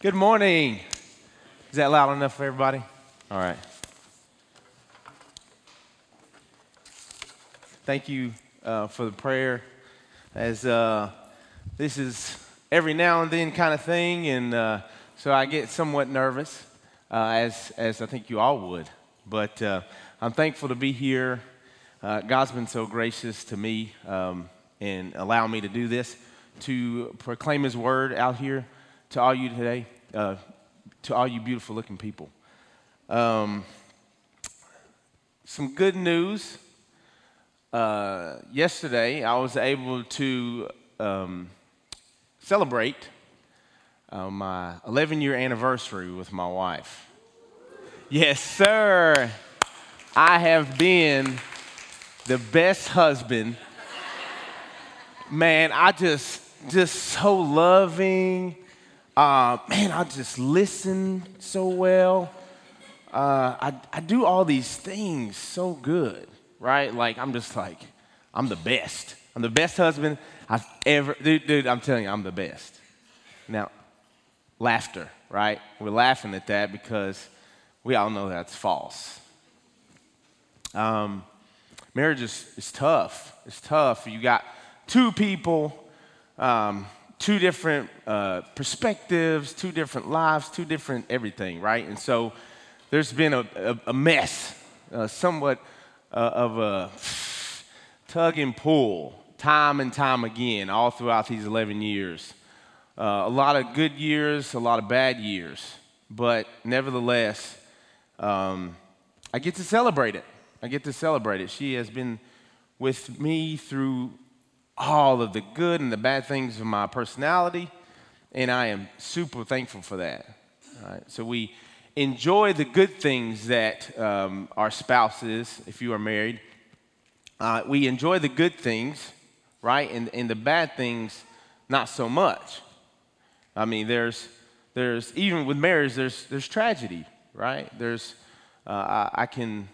Good morning. Is that loud enough for everybody? All right. Thank you uh, for the prayer. As uh, this is every now and then kind of thing, and uh, so I get somewhat nervous, uh, as as I think you all would. But uh, I'm thankful to be here. Uh, God's been so gracious to me um, and allow me to do this to proclaim His word out here to all you today, uh, to all you beautiful looking people. Um, some good news. Uh, yesterday, I was able to um, celebrate uh, my 11 year anniversary with my wife. Yes, sir. I have been the best husband. Man, I just, just so loving uh, man, I just listen so well. Uh, I, I do all these things so good, right? Like, I'm just like, I'm the best. I'm the best husband I've ever, dude, dude, I'm telling you, I'm the best. Now, laughter, right? We're laughing at that because we all know that's false. Um, marriage is, is tough. It's tough. You got two people um, two different uh, perspectives, two different lives, two different everything, right? And so there's been a, a, a mess, uh, somewhat uh, of a tug and pull, time and time again, all throughout these 11 years. Uh, a lot of good years, a lot of bad years, but nevertheless, um, I get to celebrate it. I get to celebrate it. She has been with me through all of the good and the bad things of my personality, and I am super thankful for that. So we enjoy the good things that um, our spouses, if you are married, uh, we enjoy the good things, right? And, and the bad things, not so much. I mean, there's, there's even with marriage, there's, there's tragedy, right? There's, uh, I, I, can,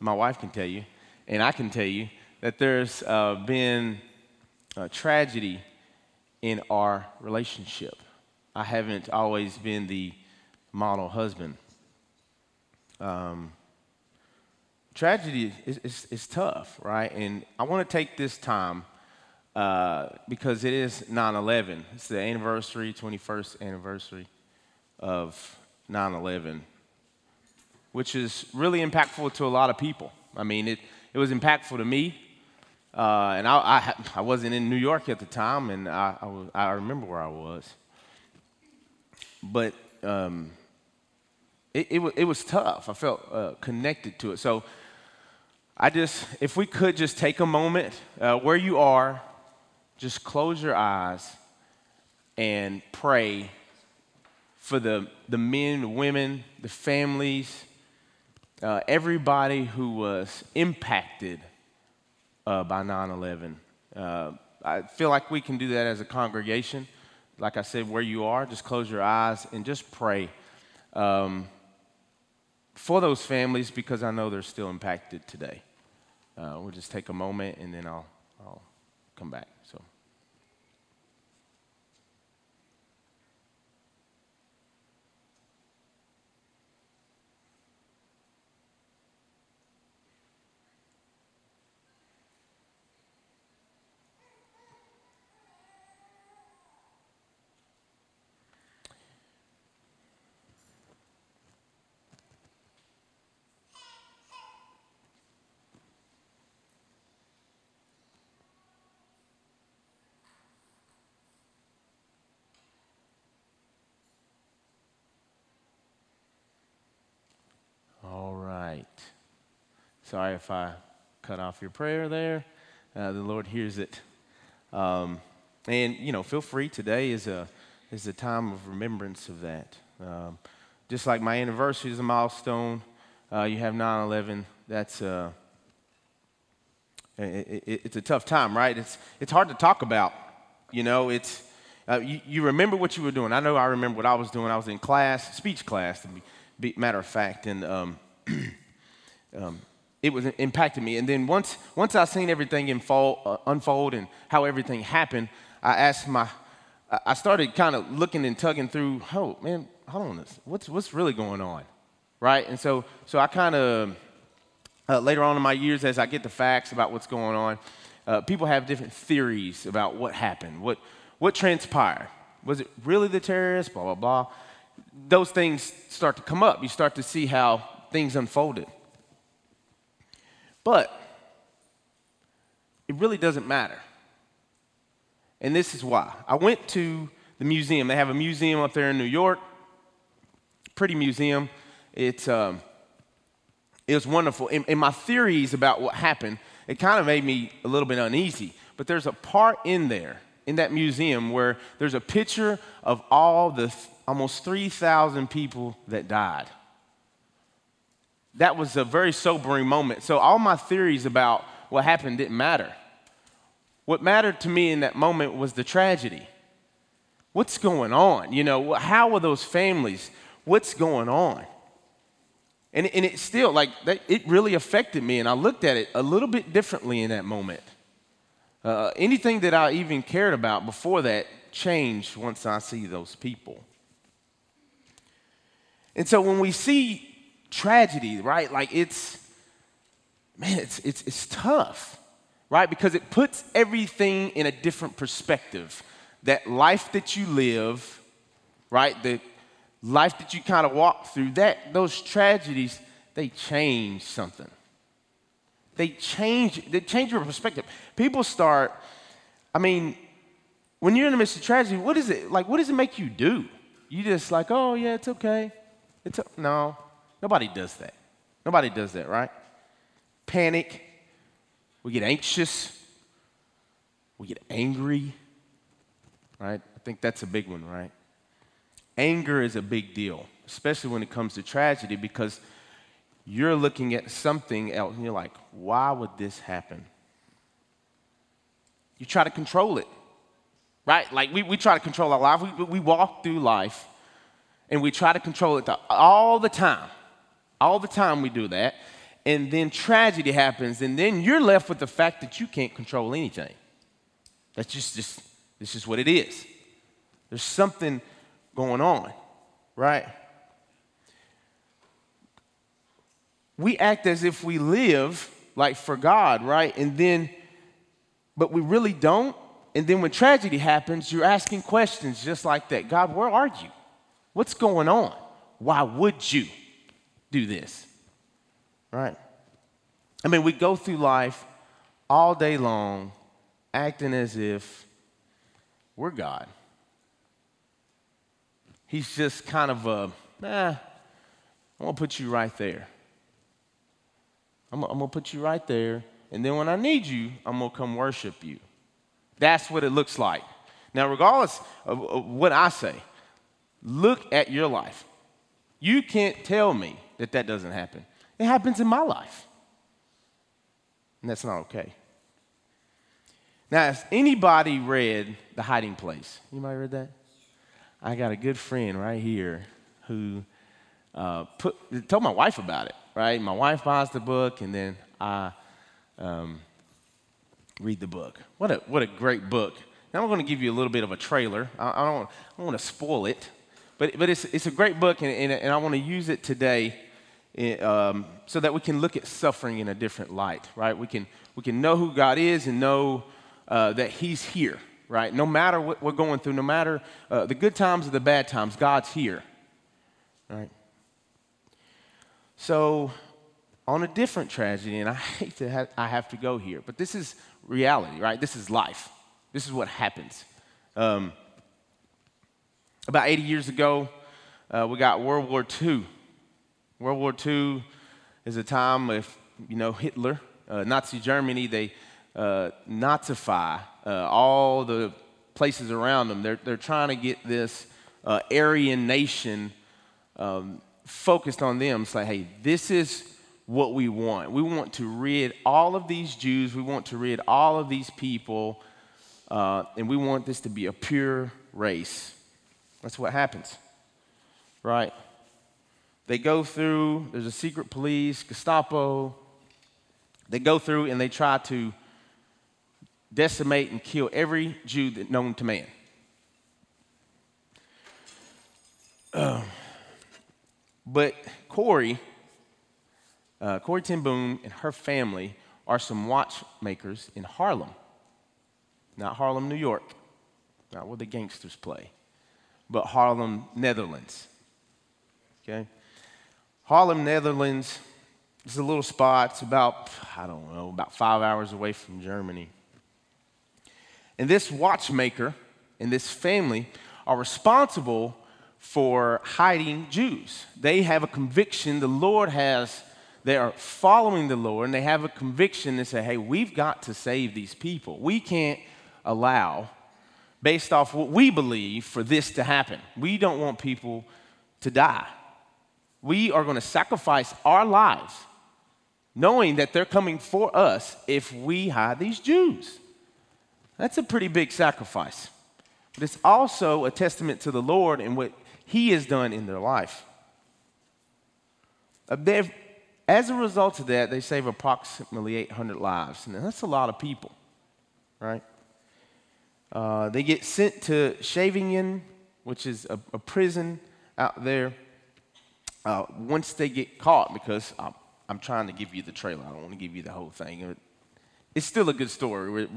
my wife can tell you, and I can tell you that there's uh, been uh, tragedy in our relationship. I haven't always been the model husband. Um, tragedy is, is, is, tough, right? And I want to take this time uh, because it is 9 11. It's the anniversary, 21st anniversary of 9 11, which is really impactful to a lot of people. I mean, it, it was impactful to me. Uh, and I, I, I, wasn't in New York at the time, and I, I, was, I remember where I was. But um, it, it, it, was tough. I felt uh, connected to it. So I just, if we could just take a moment uh, where you are, just close your eyes and pray for the, the men, women, the families, uh, everybody who was impacted uh, by 9 11. Uh, I feel like we can do that as a congregation. Like I said, where you are, just close your eyes and just pray um, for those families because I know they're still impacted today. Uh, we'll just take a moment and then I'll, I'll come back. So. Sorry if I cut off your prayer there. Uh, the Lord hears it. Um, and, you know, feel free. Today is a, is a time of remembrance of that. Um, just like my anniversary is a milestone, uh, you have 9 11. That's uh, it, it, it's a tough time, right? It's, it's hard to talk about. You know, it's, uh, you, you, remember what you were doing. I know I remember what I was doing. I was in class, speech class, to be, be matter of fact. And um, um, it was impacted me. And then once, once I seen everything unfold, uh, unfold and how everything happened, I asked my, I started kind of looking and tugging through, oh, man, hold on, this. What's, what's really going on? Right? And so, so I kind of, uh, later on in my years, as I get the facts about what's going on, uh, people have different theories about what happened, what, what transpired. Was it really the terrorists? Blah, blah, blah. Those things start to come up. You start to see how things unfolded. But it really doesn't matter. And this is why. I went to the museum. They have a museum up there in New York, pretty museum. It's, um, it was wonderful. And, my theories about what happened, it kind of made me a little bit uneasy. But there's a part in there, in that museum, where there's a picture of all the th- almost 3,000 people that died. That was a very sobering moment. So all my theories about what happened didn't matter. What mattered to me in that moment was the tragedy. What's going on? You know, how are those families? What's going on? And, and it still, like, that, it really affected me, and I looked at it a little bit differently in that moment. Uh, anything that I even cared about before that changed once I see those people. And so when we see tragedy, right, like it's, man, it's, it's, it's tough right? Because it puts everything in a different perspective. That life that you live, right? The life that you kind of walk through, that those tragedies, they change something. They change, they change your perspective. People start, I mean, when you're in the midst of tragedy, what is it like? What does it make you do? You just like, oh yeah, it's okay. It's no, nobody does that. Nobody does that, right? Panic, we get anxious. We get angry. Right? I think that's a big one, right? Anger is a big deal, especially when it comes to tragedy, because you're looking at something else and you're like, why would this happen? You try to control it, right? Like we, we try to control our life. We, we walk through life and we try to control it all the time. All the time we do that and then tragedy happens, and then you're left with the fact that you can't control anything. That's just, just this is what it is. There's something going on, right? We act as if we live like for God, right? And then, but we really don't. And then when tragedy happens, you're asking questions just like that God, where are you? What's going on? Why would you do this? Right? I mean, we go through life all day long acting as if we're God. He's just kind of a, nah, I'm gonna put you right there. I'm, I'm gonna put you right there, and then when I need you, I'm gonna come worship you. That's what it looks like. Now, regardless of, of what I say, look at your life. You can't tell me that that doesn't happen. It happens in my life. And that's not okay. Now, if anybody read The Hiding Place? Anybody read that? I got a good friend right here who uh, put, told my wife about it, right? My wife buys the book, and then I um, read the book. What a, what a great book. Now, I'm going to give you a little bit of a trailer. I, I don't, I don't want to spoil it, but, but it's, it's a great book, and, and, and I want to use it today um, so that we can look at suffering in a different light, right? We can, we can know who God is and know uh, that He's here, right? No matter what we're going through, no matter uh, the good times or the bad times, God's here, right? So, on a different tragedy, and I hate to have, I have to go here, but this is reality, right? This is life. This is what happens. Um, about 80 years ago, uh, we got World War II World War II is a time of, you know, Hitler, uh, Nazi Germany, they uh, Nazify uh, all the places around them. They're, they're trying to get this uh, Aryan nation um, focused on them. Say, hey, this is what we want. We want to rid all of these Jews, we want to rid all of these people, uh, and we want this to be a pure race. That's what happens, right? They go through, there's a secret police, Gestapo. They go through and they try to decimate and kill every Jew that known to man. Uh, but Corrie, uh, Corrie ten Boom and her family are some watchmakers in Haarlem. Not Harlem, New York, not where the gangsters play, but Haarlem, Netherlands. Okay? Haarlem, Netherlands is a little spot. It's about, I don't know, about five hours away from Germany. And this watchmaker and this family are responsible for hiding Jews. They have a conviction, the Lord has, they are following the Lord, and they have a conviction to say, hey, we've got to save these people. We can't allow, based off what we believe, for this to happen. We don't want people to die. We are going to sacrifice our lives knowing that they're coming for us if we hide these Jews. That's a pretty big sacrifice. But it's also a testament to the Lord and what He has done in their life. Uh, as a result of that, they save approximately 800 lives. And that's a lot of people, right? Uh, they get sent to Scheveningen, which is a, a prison out there, uh, once they get caught, because I'm, I'm, trying to give you the trailer. I don't want to give you the whole thing it's still a good story.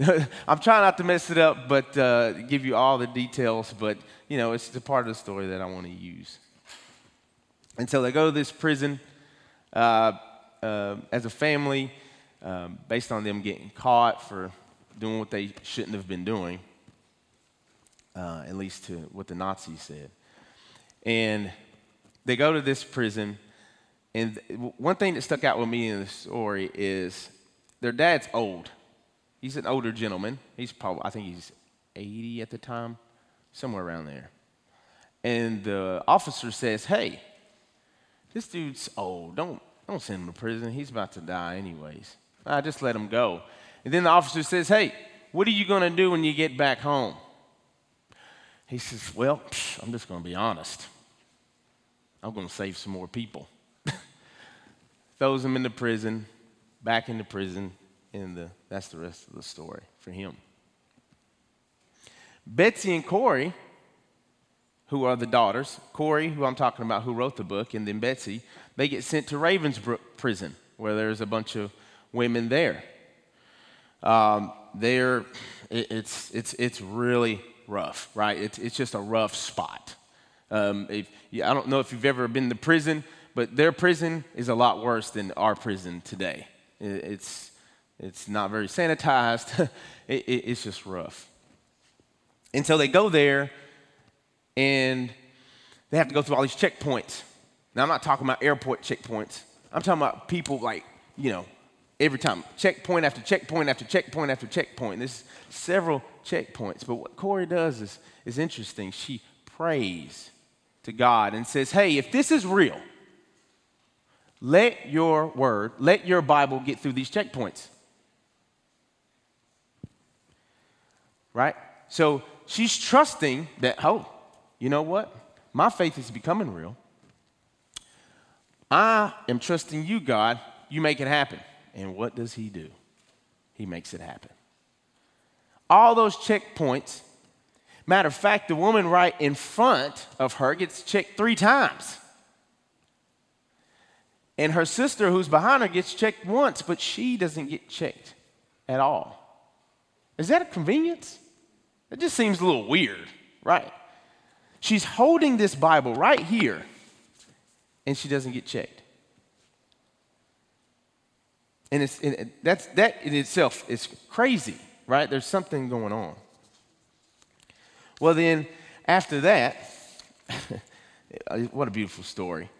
I'm trying not to mess it up, but uh, give you all the details. But you know, it's the part of the story that I want to use. And so they go to this prison uh, uh, as a family, um, based on them getting caught for doing what they shouldn't have been doing, uh, at least to what the Nazis said. And they go to this prison, and one thing that stuck out with me in the story is their dad's old. He's an older gentleman. He's probably, I think he's 80 at the time, somewhere around there. And the officer says, Hey, this dude's old. Don't, don't send him to prison. He's about to die, anyways. I just let him go. And then the officer says, Hey, what are you going to do when you get back home? He says, Well, I'm just going to be honest. I'm going to save some more people. Throws him into prison back into prison, and the, that's the rest of the story for him. Betsy and Corrie, who are the daughters, Corrie, who I'm talking about, who wrote the book, and then Betsy, they get sent to Ravensbrook prison, where there's a bunch of women there. Um, there, it, it's, it's, it's really rough, right? It's, it's just a rough spot. Um, if, I don't know if you've ever been to prison, but their prison is a lot worse than our prison today. It's, it's not very sanitized. it, it, it's just rough. And so they go there and they have to go through all these checkpoints. Now, I'm not talking about airport checkpoints. I'm talking about people like, you know, every time, checkpoint after checkpoint after checkpoint after checkpoint. There's several checkpoints. But what Corrie does is, is interesting. She prays to God and says, hey, if this is real, let your word, let your Bible get through these checkpoints. Right? So she's trusting that, oh, you know what? My faith is becoming real. I am trusting you, God. You make it happen. And what does he do? He makes it happen. All those checkpoints, matter of fact, the woman right in front of her gets checked three times. And her sister, who's behind her, gets checked once, but she doesn't get checked at all. Is that a convenience? It just seems a little weird, right? She's holding this Bible right here, and she doesn't get checked. And it's, it, that's, that in itself is crazy, right? There's something going on. Well, then, after that, uh, what a beautiful story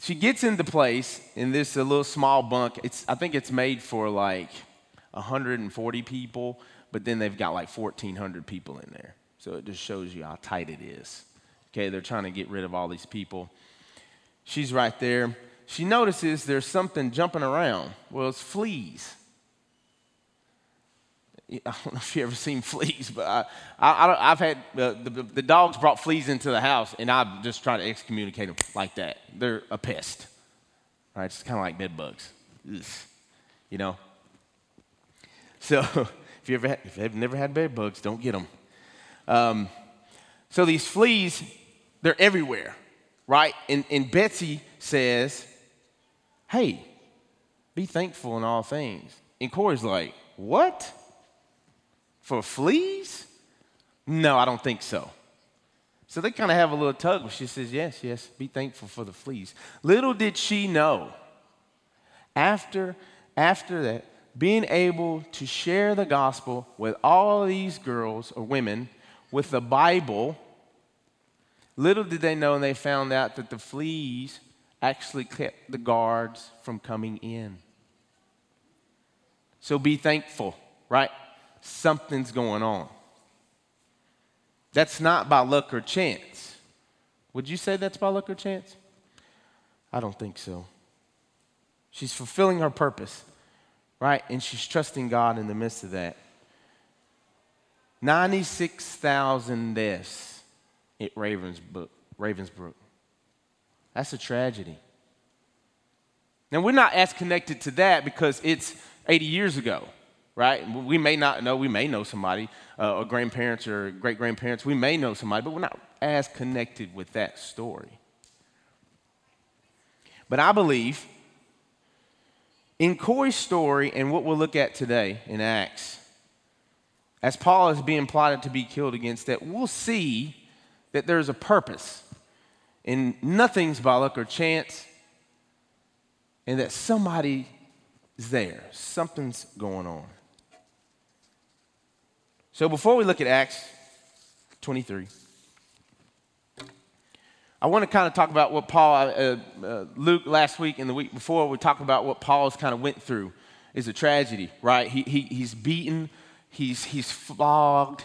she gets into place in this little small bunk. It's, I think it's made for like 140 people, but then they've got like 1,400 people in there. So it just shows you how tight it is. Okay, they're trying to get rid of all these people. She's right there. She notices there's something jumping around. Well, it's fleas. I don't know if you ever seen fleas, but I, I, have had uh, the, the, dogs brought fleas into the house, and I've just tried to excommunicate them like that. They're a pest, right? It's kind of like bed bugs, Ugh. you know. So if you ever had, if you've never had bed bugs, don't get them. Um, so these fleas they're everywhere, right? And, and Betsy says, Hey, be thankful in all things. And Corrie's like, What? For fleas? No, I don't think so. So they kind of have a little tug she says, Yes, yes, be thankful for the fleas. Little did she know, after, after that, being able to share the gospel with all these girls or women with the Bible, little did they know, and they found out that the fleas actually kept the guards from coming in. So be thankful, right? Something's going on. That's not by luck or chance. Would you say that's by luck or chance? I don't think so. She's fulfilling her purpose, right? And she's trusting God in the midst of that. 96,000 deaths at Ravensbrook. Ravensbrück. That's a tragedy. Now, we're not as connected to that because it's 80 years ago, right? We may not know, we may know somebody, uh, or grandparents or great grandparents, we may know somebody, but we're not as connected with that story. But I believe in Corrie's story and what we'll look at today in Acts, as Paul is being plotted to be killed against, that we'll see that there's a purpose and nothing's by luck or chance, and that somebody is there. Something's going on. So before we look at Acts 23, I want to kind of talk about what Paul, uh, uh, Luke last week and the week before, we talked about what Paul's kind of went through is a tragedy, right? He, he, he's beaten, he's, he's flogged,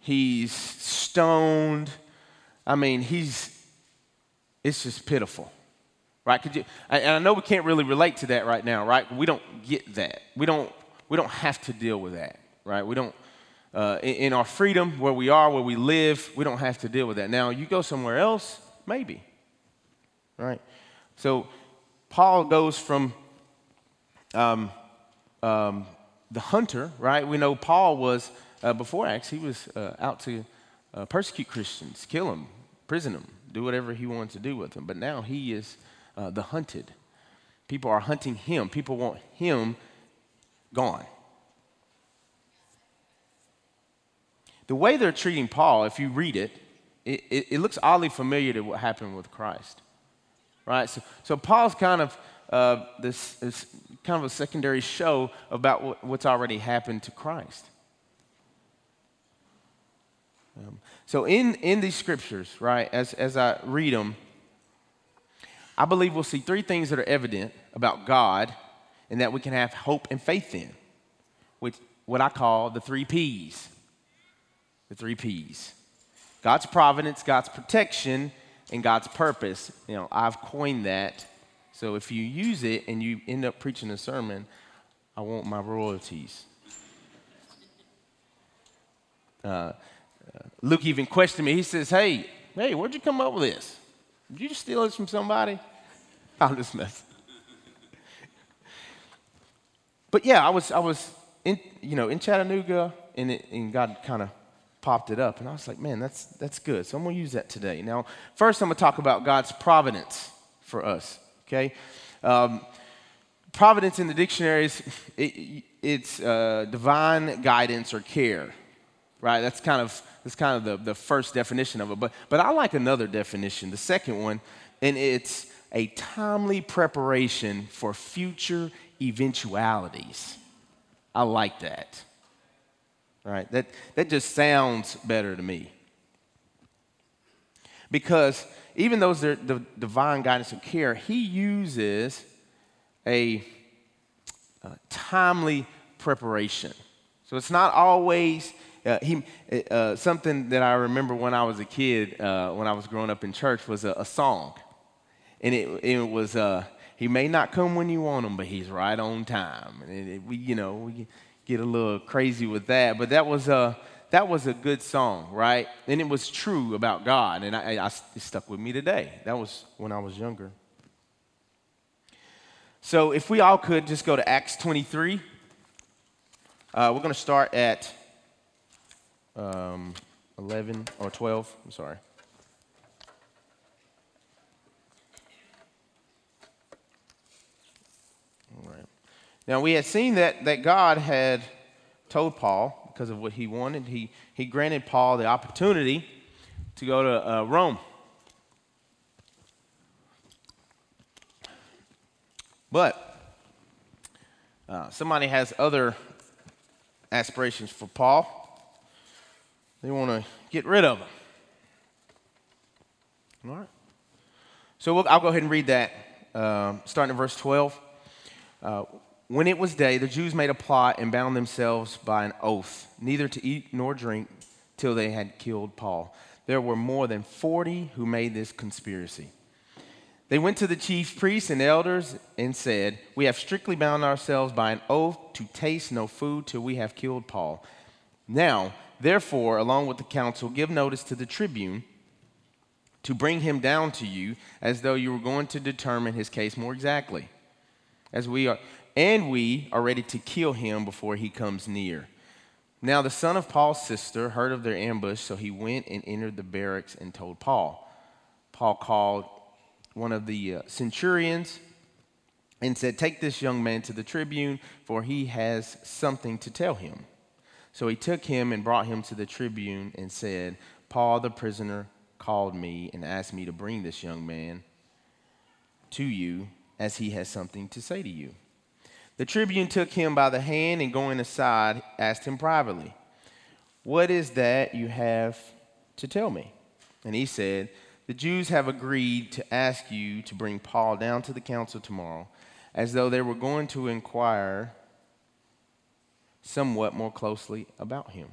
he's stoned. I mean, he's, it's just pitiful, right? Could you, and I know we can't really relate to that right now, right? We don't get that. We don't, we don't have to deal with that, right? We don't, uh, in, in our freedom, where we are, where we live, we don't have to deal with that. Now, you go somewhere else, maybe, right? So, Paul goes from um, um, the hunter, right? We know Paul was, uh, before Acts, he was uh, out to uh, persecute Christians, kill them, prison them, do whatever he wanted to do with them. But now he is uh, the hunted. People are hunting him. People want him gone. The way they're treating Paul, if you read it, it, it, it looks oddly familiar to what happened with Christ. Right? So, so Paul's kind of uh, this, this kind of a secondary show about what, what's already happened to Christ. Um, so, in, in these scriptures, right, as, as I read them, I believe we'll see three things that are evident about God and that we can have hope and faith in, which what I call the three P's. The three P's God's providence, God's protection, and God's purpose. You know, I've coined that. So if you use it and you end up preaching a sermon, I want my royalties. Uh, Luke even questioned me. He says, Hey, hey, where'd you come up with this? Did you just steal this from somebody? I'm just messing. but yeah, I was, I was in, you know, in Chattanooga, and, it, and God kind of popped it up. And I was like, man, that's, that's good. So I'm going to use that today. Now, first, I'm going to talk about God's providence for us, okay? Um, providence in the dictionaries, it, it's uh, divine guidance or care, right? That's kind of that's kind of the, the first definition of it. But, but I like another definition, the second one, and it's a timely preparation for future eventualities. I like that. Right? That, that just sounds better to me. Because even though there's the divine guidance and care, he uses a, a timely preparation. So it's not always uh, he, uh, something that I remember when I was a kid, uh, when I was growing up in church, was a, a song. And it, it was, uh, He may not come when you want him, but he's right on time. And it, it, we, you know, we get a little crazy with that. But that was a, that was a good song, right? And it was true about God. And I, I, it stuck with me today. That was when I was younger. So if we all could just go to Acts 23. Uh, we're going to start at um, 11 or 12, I'm sorry. Now, we had seen that, that God had told Paul, because of what he wanted, he, he granted Paul the opportunity to go to uh, Rome. But uh, somebody has other aspirations for Paul. They want to get rid of him. All right. So we'll, I'll go ahead and read that, uh, starting at verse 12. When it was day, the Jews made a plot and bound themselves by an oath, neither to eat nor drink till they had killed Paul. There were more than 40 who made this conspiracy. They went to the chief priests and elders and said, We have strictly bound ourselves by an oath to taste no food till we have killed Paul. Now, therefore, along with the council, give notice to the tribune to bring him down to you as though you were going to determine his case more exactly. As we are, and we are ready to kill him before he comes near. Now, the son of Paul's sister heard of their ambush, so he went and entered the barracks and told Paul. Paul called one of the uh, centurions and said, Take this young man to the tribune, for he has something to tell him. So he took him and brought him to the tribune and said, Paul the prisoner called me and asked me to bring this young man to you, as he has something to say to you. The tribune took him by the hand and going aside, asked him privately, What is that you have to tell me? And he said, The Jews have agreed to ask you to bring Paul down to the council tomorrow, as though they were going to inquire somewhat more closely about him.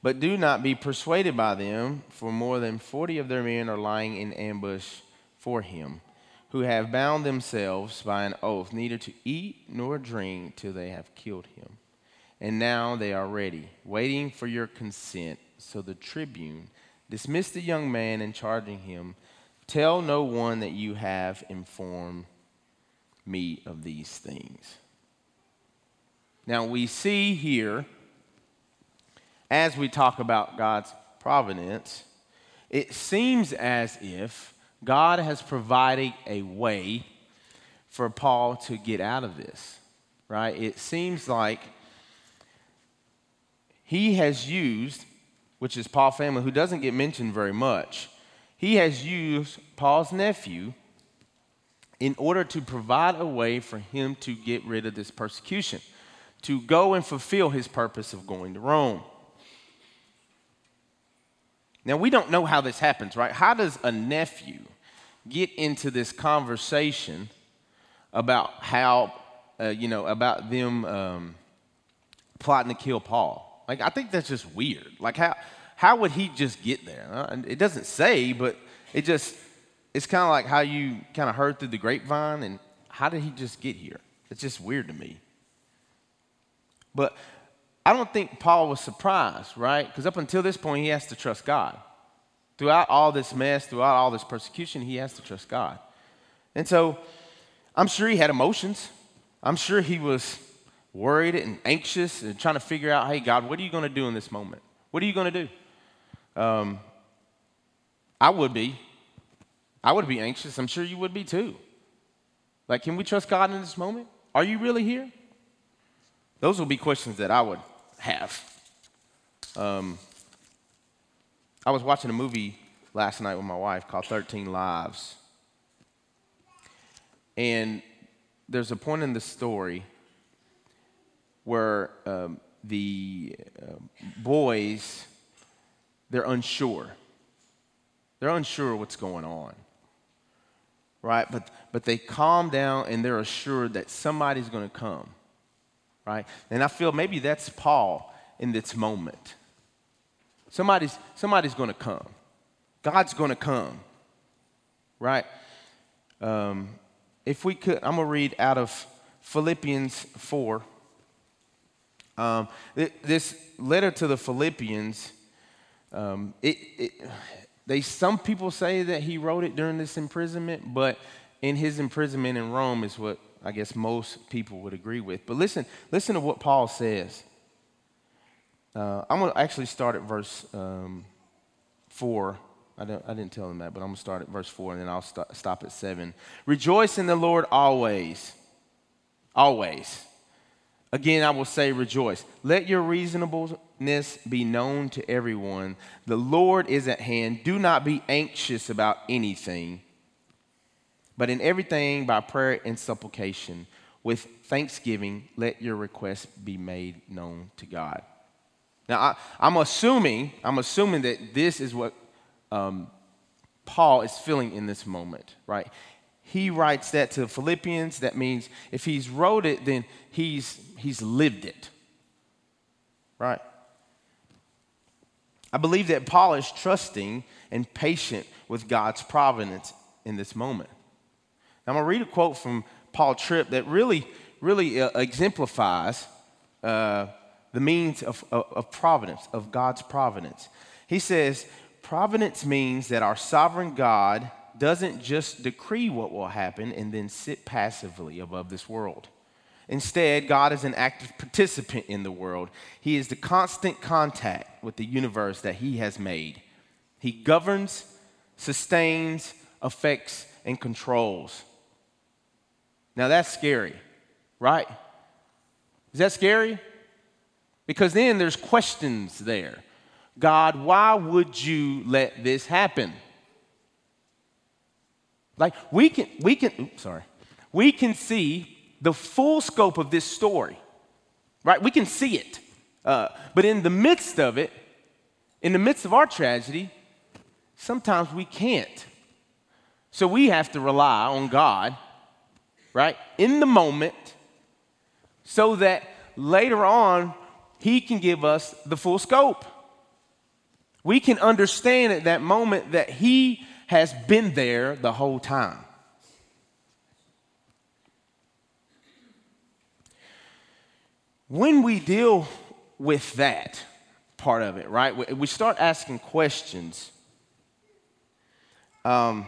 But do not be persuaded by them, for more than forty of their men are lying in ambush for him who have bound themselves by an oath neither to eat nor drink till they have killed him. And now they are ready, waiting for your consent. So the tribune dismissed the young man and charging him, Tell no one that you have informed me of these things. Now we see here, as we talk about God's providence, it seems as if God has provided a way for Paul to get out of this, right? It seems like he has used, which is Paul family, who doesn't get mentioned very much, he has used Paul's nephew in order to provide a way for him to get rid of this persecution, to go and fulfill his purpose of going to Rome. Now, we don't know how this happens, right? How does a nephew get into this conversation about how, uh, you know, about them um, plotting to kill Paul. Like, I think that's just weird. Like, how, how would he just get there? Uh, it doesn't say, but it just, it's kind of like how you kind of heard through the grapevine, and how did he just get here? It's just weird to me. But I don't think Paul was surprised, right? Because up until this point, he has to trust God. Throughout all this mess, throughout all this persecution, he has to trust God. And so I'm sure he had emotions. I'm sure he was worried and anxious and trying to figure out, hey, God, what are you going to do in this moment? What are you going to do? Um, I would be. I would be anxious. I'm sure you would be too. Like, can we trust God in this moment? Are you really here? Those will be questions that I would have. Um, I was watching a movie last night with my wife called 13 Lives. And there's a point in the story where um, the uh, boys, they're unsure. They're unsure what's going on. Right? But, but they calm down and they're assured that somebody's going to come. Right? And I feel maybe that's Paul in this moment. Somebody's, somebody's going to come. God's going to come. Right? Um, if we could, I'm going to read out of Philippians 4. Um, this letter to the Philippians, um, it, it, they, some people say that he wrote it during this imprisonment, but in his imprisonment in Rome is what I guess most people would agree with. But listen, listen to what Paul says. Uh, I'm going to actually start at verse um, 4. I, I, didn't tell them that, but I'm going to start at verse 4 and then I'll st- stop at 7. Rejoice in the Lord always. always. Again, I will say, rejoice. Let your reasonableness be known to everyone. The Lord is at hand. Do not be anxious about anything, but in everything, by prayer and supplication, with thanksgiving, let your requests be made known to God. Now, I, am assuming, I'm assuming that this is what um, Paul is feeling in this moment, right? He writes that to Philippians. That means if he's wrote it, then he's he's lived it. Right? I believe that Paul is trusting and patient with God's providence in this moment. Now, I'm going to read a quote from Paul Tripp that really, really uh, exemplifies uh, the means of, of, of providence, of God's providence. He says, Providence means that our sovereign God doesn't just decree what will happen and then sit passively above this world. Instead, God is an active participant in the world. He is the constant contact with the universe that He has made. He governs, sustains, affects, and controls. Now that's scary, right? Is that scary? Because then there's questions there. God, why would you let this happen? Like we can, we can, oops, sorry, we can see the full scope of this story, right? We can see it. Uh, but in the midst of it, in the midst of our tragedy, sometimes we can't. So we have to rely on God, right, in the moment, so that later on, He can give us the full scope. We can understand at that moment that He has been there the whole time. When we deal with that part of it, right, we start asking questions. Um,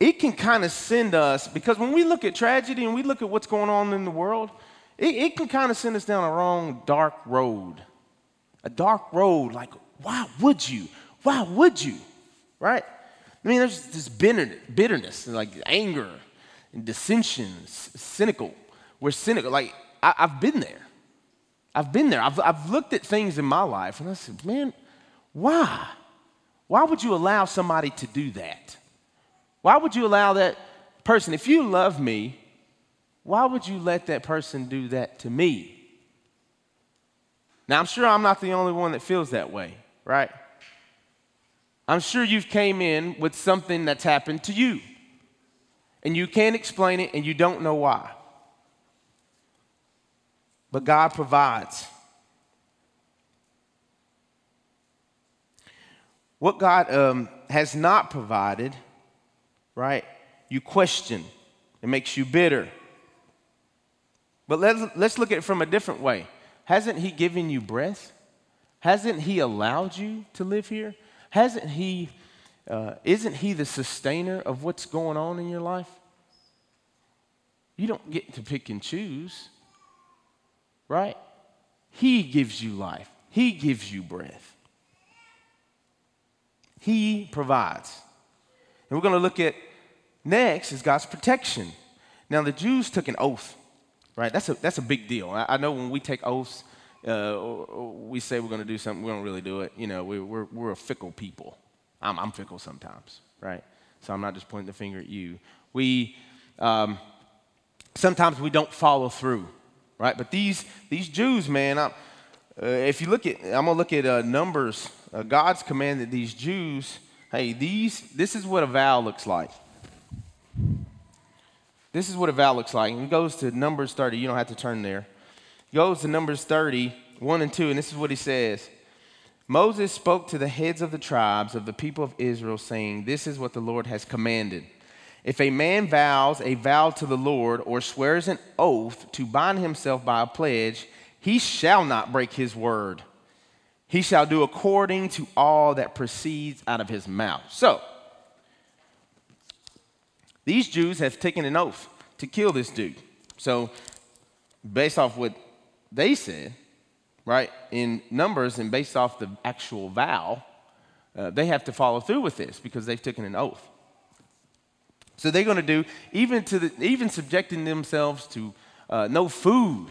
it can kind of send us, because when we look at tragedy and we look at what's going on in the world, it, it can kind of send us down a wrong, dark road. A dark road, like, why would you? Why would you? Right? I mean, there's this bitterness, and like anger and dissension, cynical. We're cynical. Like, I, have been there. I've been there. I've, I've looked at things in my life and I said, man, why? Why would you allow somebody to do that? Why would you allow that person, if you love me, why would you let that person do that to me? Now, I'm sure I'm not the only one that feels that way, right? I'm sure you've came in with something that's happened to you and you can't explain it and you don't know why but God provides. What God um, has not provided, right, you question. It makes you bitter. But let's, let's look at it from a different way. Hasn't He given you breath? Hasn't He allowed you to live here? Hasn't He, uh, isn't He the sustainer of what's going on in your life? You don't get to pick and choose right? He gives you life, He gives you breath. He provides. And we're going to look at next is God's protection. Now, the Jews took an oath, right? That's a, that's a big deal. I, I know when we take oaths, uh, we say we're going to do something, we don't really do it. You know, we, are we're, we're a fickle people. I'm, I'm fickle sometimes, right? So I'm not just pointing the finger at you. We, um, sometimes we don't follow through right? But these, these Jews, man, uh, if you look at, I'm going to look at uh, Numbers. Uh, God's commanded these Jews, hey, these, this is what a vow looks like. This is what a vow looks like. And he goes to Numbers 30. You don't have to turn there. He goes to Numbers 30, 1 and 2, and this is what he says. Moses spoke to the heads of the tribes of the people of Israel, saying, This is what the Lord has commanded. If a man vows a vow to the Lord or swears an oath to bind himself by a pledge, he shall not break his word. He shall do according to all that proceeds out of his mouth. So, these Jews have taken an oath to kill this dude. So, based off what they said, right, in Numbers and based off the actual vow, uh, they have to follow through with this because they've taken an oath. So they're going to do even to the, even subjecting themselves to uh, no food.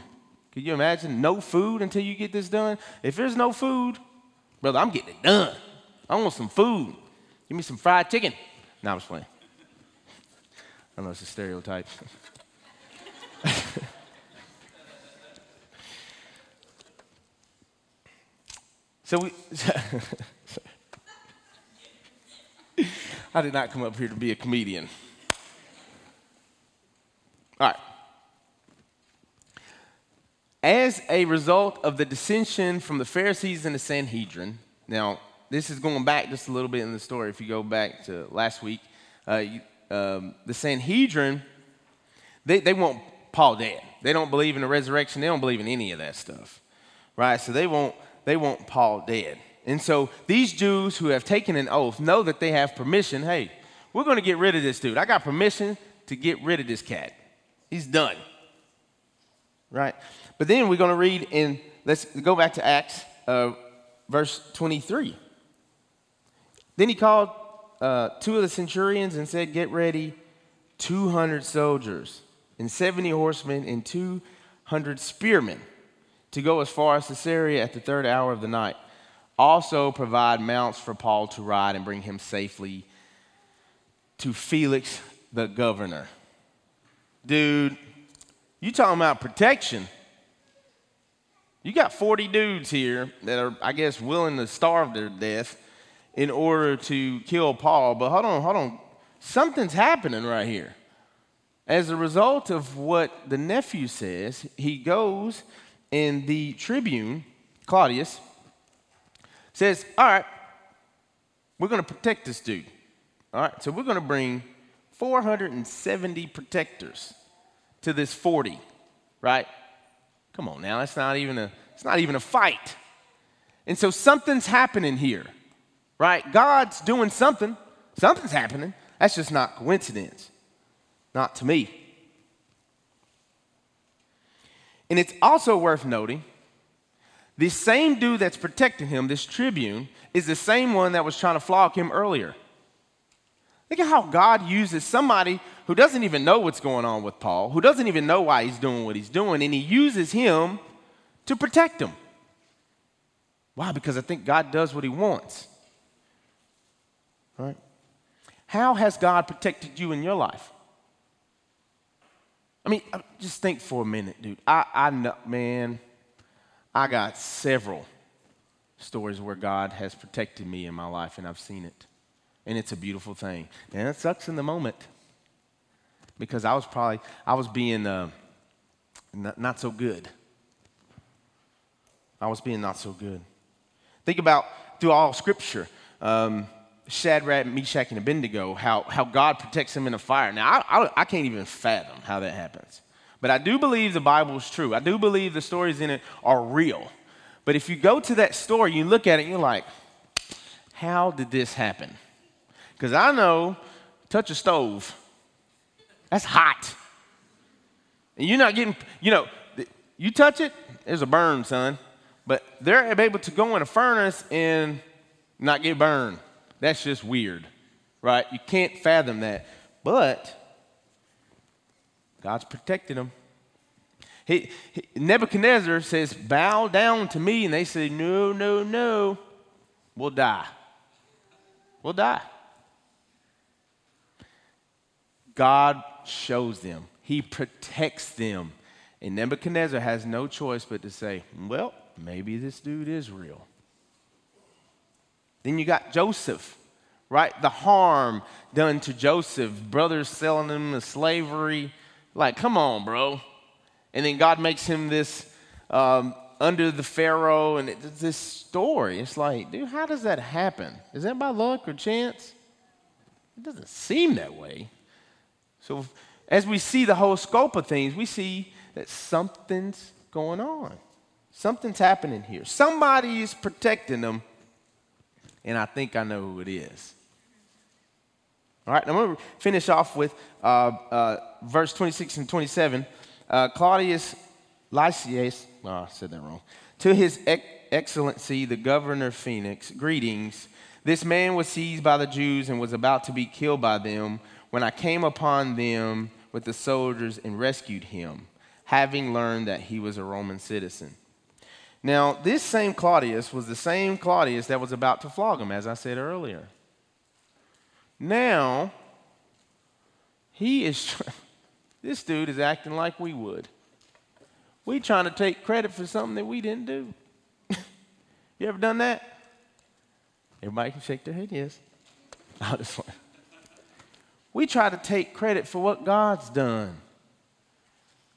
Can you imagine no food until you get this done? If there's no food, brother, I'm getting it done. I want some food. Give me some fried chicken. No, I'm just playing. Know it's a stereotype. so we. I did not come up here to be a comedian. All right. As a result of the dissension from the Pharisees and the Sanhedrin, now this is going back just a little bit in the story. If you go back to last week, uh, you, um, the Sanhedrin, they, they want Paul dead. They don't believe in the resurrection. They don't believe in any of that stuff, right? So they want, they want Paul dead. And so these Jews who have taken an oath know that they have permission. Hey, we're going to get rid of this dude. I got permission to get rid of this cat. He's done. Right? But then we're going to read in, let's go back to Acts, uh, verse 23. Then he called uh, two of the centurions and said, Get ready 200 soldiers, and 70 horsemen, and 200 spearmen to go as far as Caesarea at the third hour of the night. Also, provide mounts for Paul to ride and bring him safely to Felix the governor. Dude, you talking about protection. You got 40 dudes here that are, I guess, willing to starve to death in order to kill Paul. But hold on, hold on. Something's happening right here. As a result of what the nephew says, he goes and the tribune, Claudius, says, All right, we're going to protect this dude. All right, so we're going to bring 470 protectors to this 40, right? Come on now, it's not even a, it's not even a fight. And so something's happening here right? God's doing something, something's happening. That's just not coincidence, not to me. And it's also worth noting the same dude that's protecting him, this tribune, is the same one that was trying to flog him earlier. Look at how God uses somebody who doesn't even know what's going on with Paul, who doesn't even know why he's doing what he's doing, and he uses him to protect him. Why? Because I think God does what he wants. Right? How has God protected you in your life? I mean, uh, just think for a minute, dude. I, I know, man, I got several stories where God has protected me in my life, and I've seen it. And it's a beautiful thing. And it sucks in the moment because I was probably, I was being uh, not, not so good. I was being not so good. Think about through all scripture. Um, Shadrach, Meshach, and Abednego, how, how God protects them in the fire. Now, I, I, I, can't even fathom how that happens. But I do believe the Bible is true. I do believe the stories in it are real. But if you go to that story, you look at it, you're like, how did this happen? Because I know, touch a stove, that's hot. And you're not getting, you know, you touch it, there's a burn, son. But they're able to go in a furnace and not get burned. That's just weird, right? You can't fathom that. But God's protecting them. He, he, Nebuchadnezzar says, Bow down to me. And they say, No, no, no. We'll die. We'll die. God shows them, He protects them. And Nebuchadnezzar has no choice but to say, Well, maybe this dude is real. Then you got Joseph, right? The harm done to Joseph, brothers selling him to slavery. Like, come on, bro. And then God makes him this um, under the Pharaoh, and it's this story. It's like, dude, how does that happen? Is that by luck or chance? It doesn't seem that way. So, as we see the whole scope of things, we see that something's going on. Something's happening here. Somebody is protecting them and I think I know who it is. All right, I'm going to finish off with uh, uh, verse 26 and 27. Uh, Claudius Lysias, oh, I said that wrong. To his ex- excellency, the governor Phoenix, greetings. This man was seized by the Jews and was about to be killed by them when I came upon them with the soldiers and rescued him, having learned that he was a Roman citizen. Now, this same Claudius was the same Claudius that was about to flog him, as I said earlier. Now, he is, this dude is acting like we would. We trying to take credit for something that we didn't do. you ever done that? Everybody can shake their head, yes. I just want. We try to take credit for what God's done.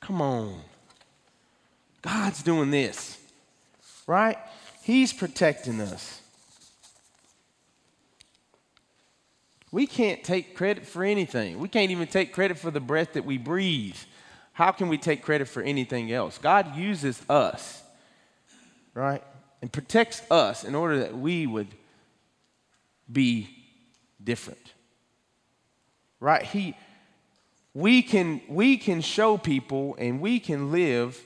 Come on. God's doing this right? He's protecting us. We can't take credit for anything. We can't even take credit for the breath that we breathe. How can we take credit for anything else? God uses us, right? And protects us in order that we would be different. Right? He we can we can show people and we can live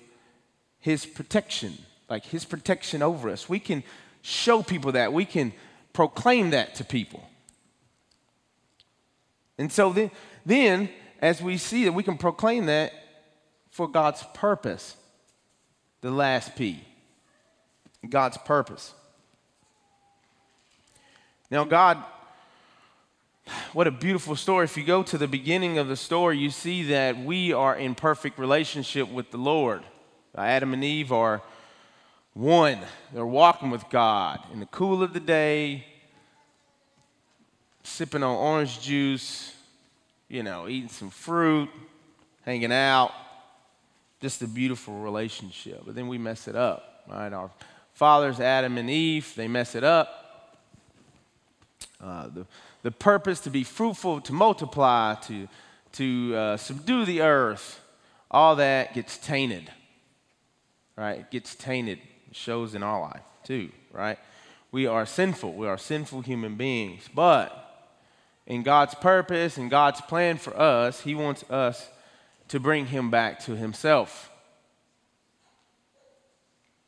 his protection like his protection over us. We can show people that. We can proclaim that to people. And so then, then as we see that, we can proclaim that for God's purpose. The last P. God's purpose. Now, God, what a beautiful story. If you go to the beginning of the story, you see that we are in perfect relationship with the Lord. Adam and Eve are one, they're walking with God in the cool of the day, sipping on orange juice, you know, eating some fruit, hanging out. Just a beautiful relationship. But then we mess it up, right? Our fathers, Adam and Eve, they mess it up. Uh, the, the purpose to be fruitful, to multiply, to, to uh, subdue the earth, all that gets tainted, right? It gets tainted shows in our life too, right? We are sinful. We are sinful human beings. But in God's purpose and God's plan for us, He wants us to bring Him back to Himself.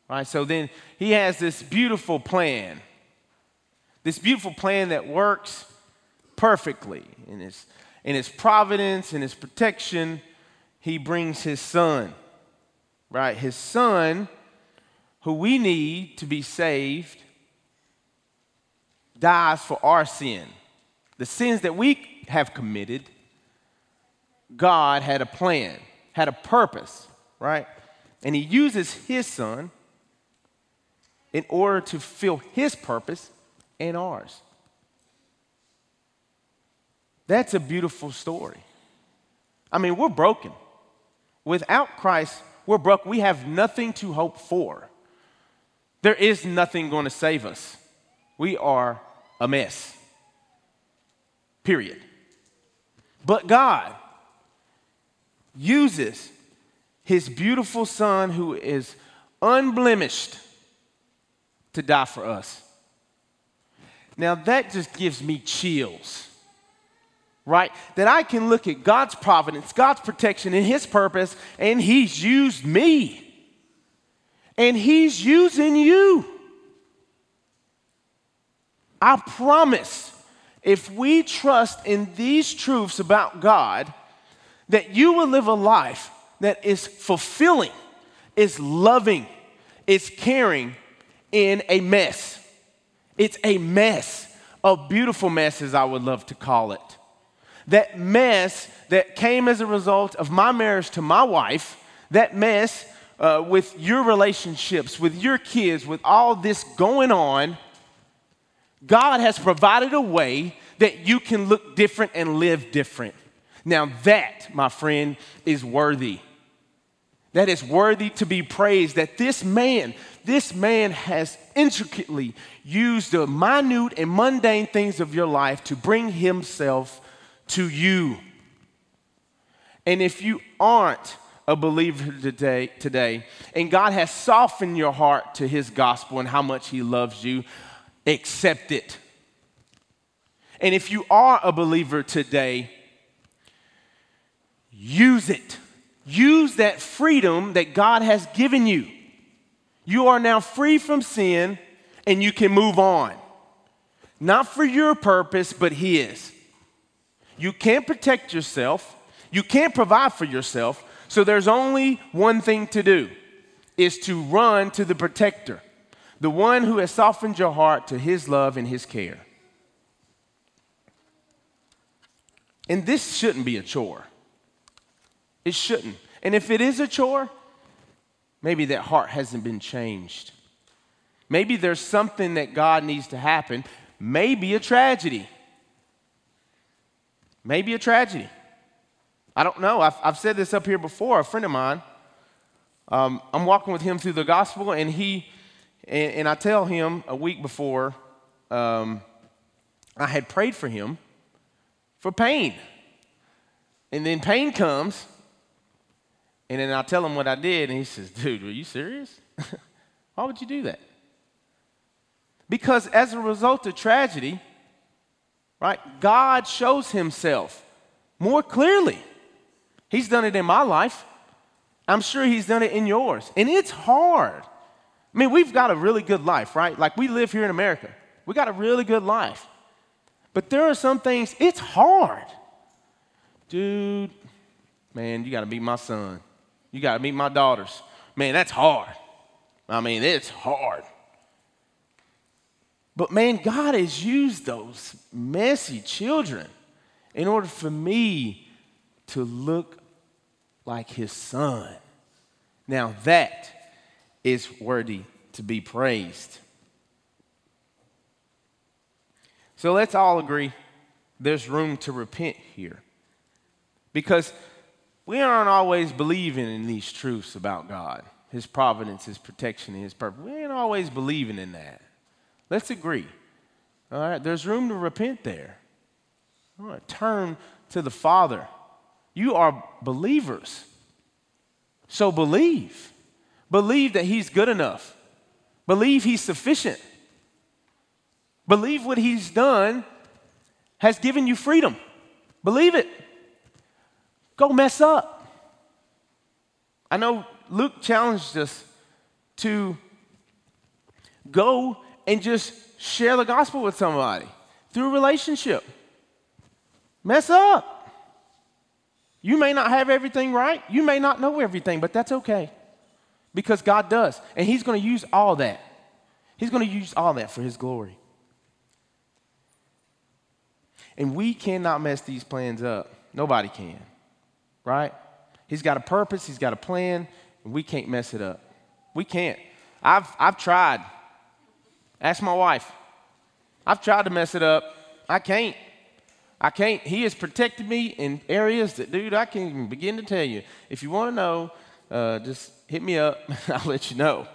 Right? So then He has this beautiful plan. This beautiful plan that works perfectly in His, in his providence, in His protection. He brings His Son. Right? His Son who we need to be saved, dies for our sin. The sins that we have committed, God had a plan, had a purpose, right? And He uses His Son in order to fill His purpose and ours. That's a beautiful story. I mean, we're broken. Without Christ, we're broke. We have nothing to hope for. There is nothing going to save us. We are a mess. Period. But God uses his beautiful son who is unblemished to die for us. Now that just gives me chills, right? That I can look at God's providence, God's protection, and his purpose, and he's used me and He's using you. I promise, if we trust in these truths about God, that you will live a life that is fulfilling, is loving, is caring in a mess. It's a mess, a beautiful mess, as I would love to call it. That mess that came as a result of my marriage to my wife, that mess uh, with your relationships, with your kids, with all this going on, God has provided a way that you can look different and live different. Now, that, my friend, is worthy. That is worthy to be praised. That this man, this man has intricately used the minute and mundane things of your life to bring himself to you. And if you aren't a believer today, today, and God has softened your heart to his gospel and how much he loves you, accept it. And if you are a believer today, use it. Use that freedom that God has given you. You are now free from sin and you can move on. Not for your purpose, but His. you can't protect yourself, you can't provide for yourself, so there's only one thing to do is to run to the protector, the one who has softened your heart to his love and his care. And this shouldn't be a chore. It shouldn't. And if it is a chore, maybe that heart hasn't been changed. Maybe there's something that God needs to happen, maybe a tragedy. Maybe a tragedy. I don't know. I've, I've said this up here before. A friend of mine, um, I'm walking with him through the gospel, and he, and, and I tell him a week before, um, I had prayed for him for pain. And then pain comes, and then I tell him what I did, and he says, Dude, are you serious? Why would you do that? Because as a result of tragedy, right, God shows himself more clearly. He's done it in my life. I'm sure he's done it in yours. And it's hard. I mean, we've got a really good life, right? Like we live here in America. We got a really good life. But there are some things, it's hard. Dude, man, you got to meet my son. You got to meet my daughters. Man, that's hard. I mean, it's hard. But man, God has used those messy children in order for me to look like his son. Now, that is worthy to be praised. So let's all agree there's room to repent here. Because we aren't always believing in these truths about God, His providence, His protection, and His purpose. We ain't always believing in that. Let's agree. All right, there's room to repent there. All right, turn to the Father. You are believers. So believe. Believe that He's good enough. Believe He's sufficient. Believe what He's done has given you freedom. Believe it. Go mess up. I know Luke challenged us to go and just share the gospel with somebody through relationship. Mess up. You may not have everything right. You may not know everything, but that's okay because God does. And He's going to use all that. He's going to use all that for His glory. And we cannot mess these plans up. Nobody can, right? He's got a purpose, He's got a plan, and we can't mess it up. We can't. I've, I've tried. Ask my wife. I've tried to mess it up. I can't. I can't, he has protected me in areas that, dude, I can't even begin to tell you. If you want to know, uh, just hit me up. I'll let you know.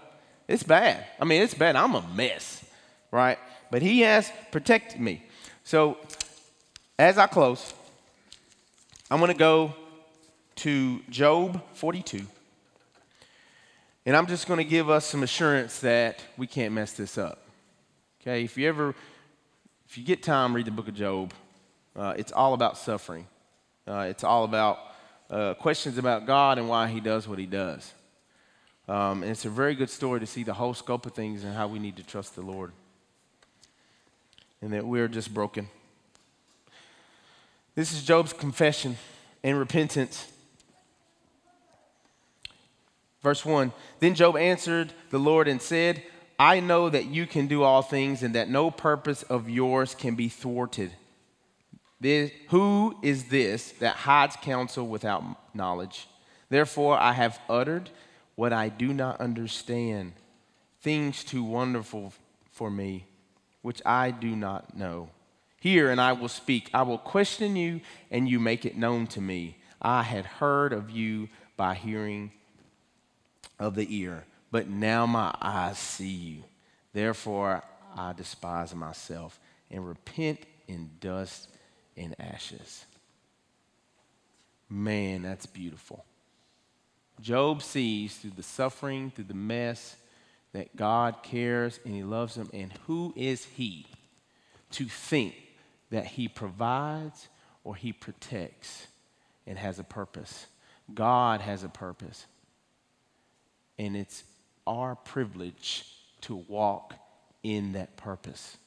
It's bad. I mean, it's bad. I'm a mess, right? But he has protected me. So, as I close, I'm going to go to Job 42. And I'm just going to give us some assurance that we can't mess this up. Okay? If you ever, if you get time, read the book of Job. Uh, it's all about suffering. Uh, it's all about uh, questions about God and why He does what He does. Um, and it's a very good story to see the whole scope of things and how we need to trust the Lord. And that we're just broken. This is Job's confession and repentance. Verse 1 Then Job answered the Lord and said, I know that you can do all things and that no purpose of yours can be thwarted. This, who is this that hides counsel without knowledge? Therefore, I have uttered what I do not understand, things too wonderful for me, which I do not know. Hear, and I will speak. I will question you, and you make it known to me. I had heard of you by hearing of the ear, but now my eyes see you. Therefore, I despise myself and repent in dust in ashes. Man, that's beautiful. Job sees through the suffering, through the mess, that God cares and He loves him. And who is He to think that He provides or He protects and has a purpose? God has a purpose. And it's our privilege to walk in that purpose.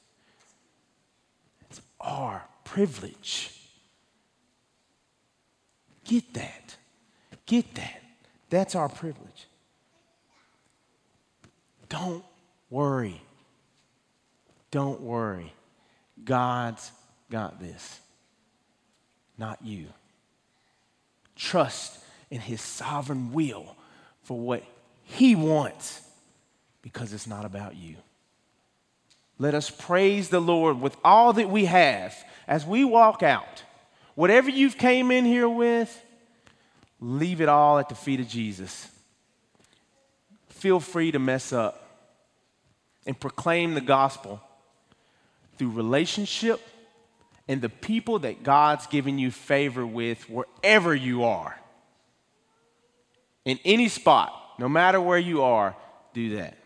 It's our privilege. Get that. Get that. That's our privilege. Don't worry. Don't worry. God's got this, not you. Trust in His sovereign will for what He wants because it's not about you. Let us praise the Lord with all that we have as we walk out. Whatever you've came in here with, leave it all at the feet of Jesus. Feel free to mess up and proclaim the gospel through relationship and the people that God's given you favor with wherever you are. In any spot, no matter where you are, do that.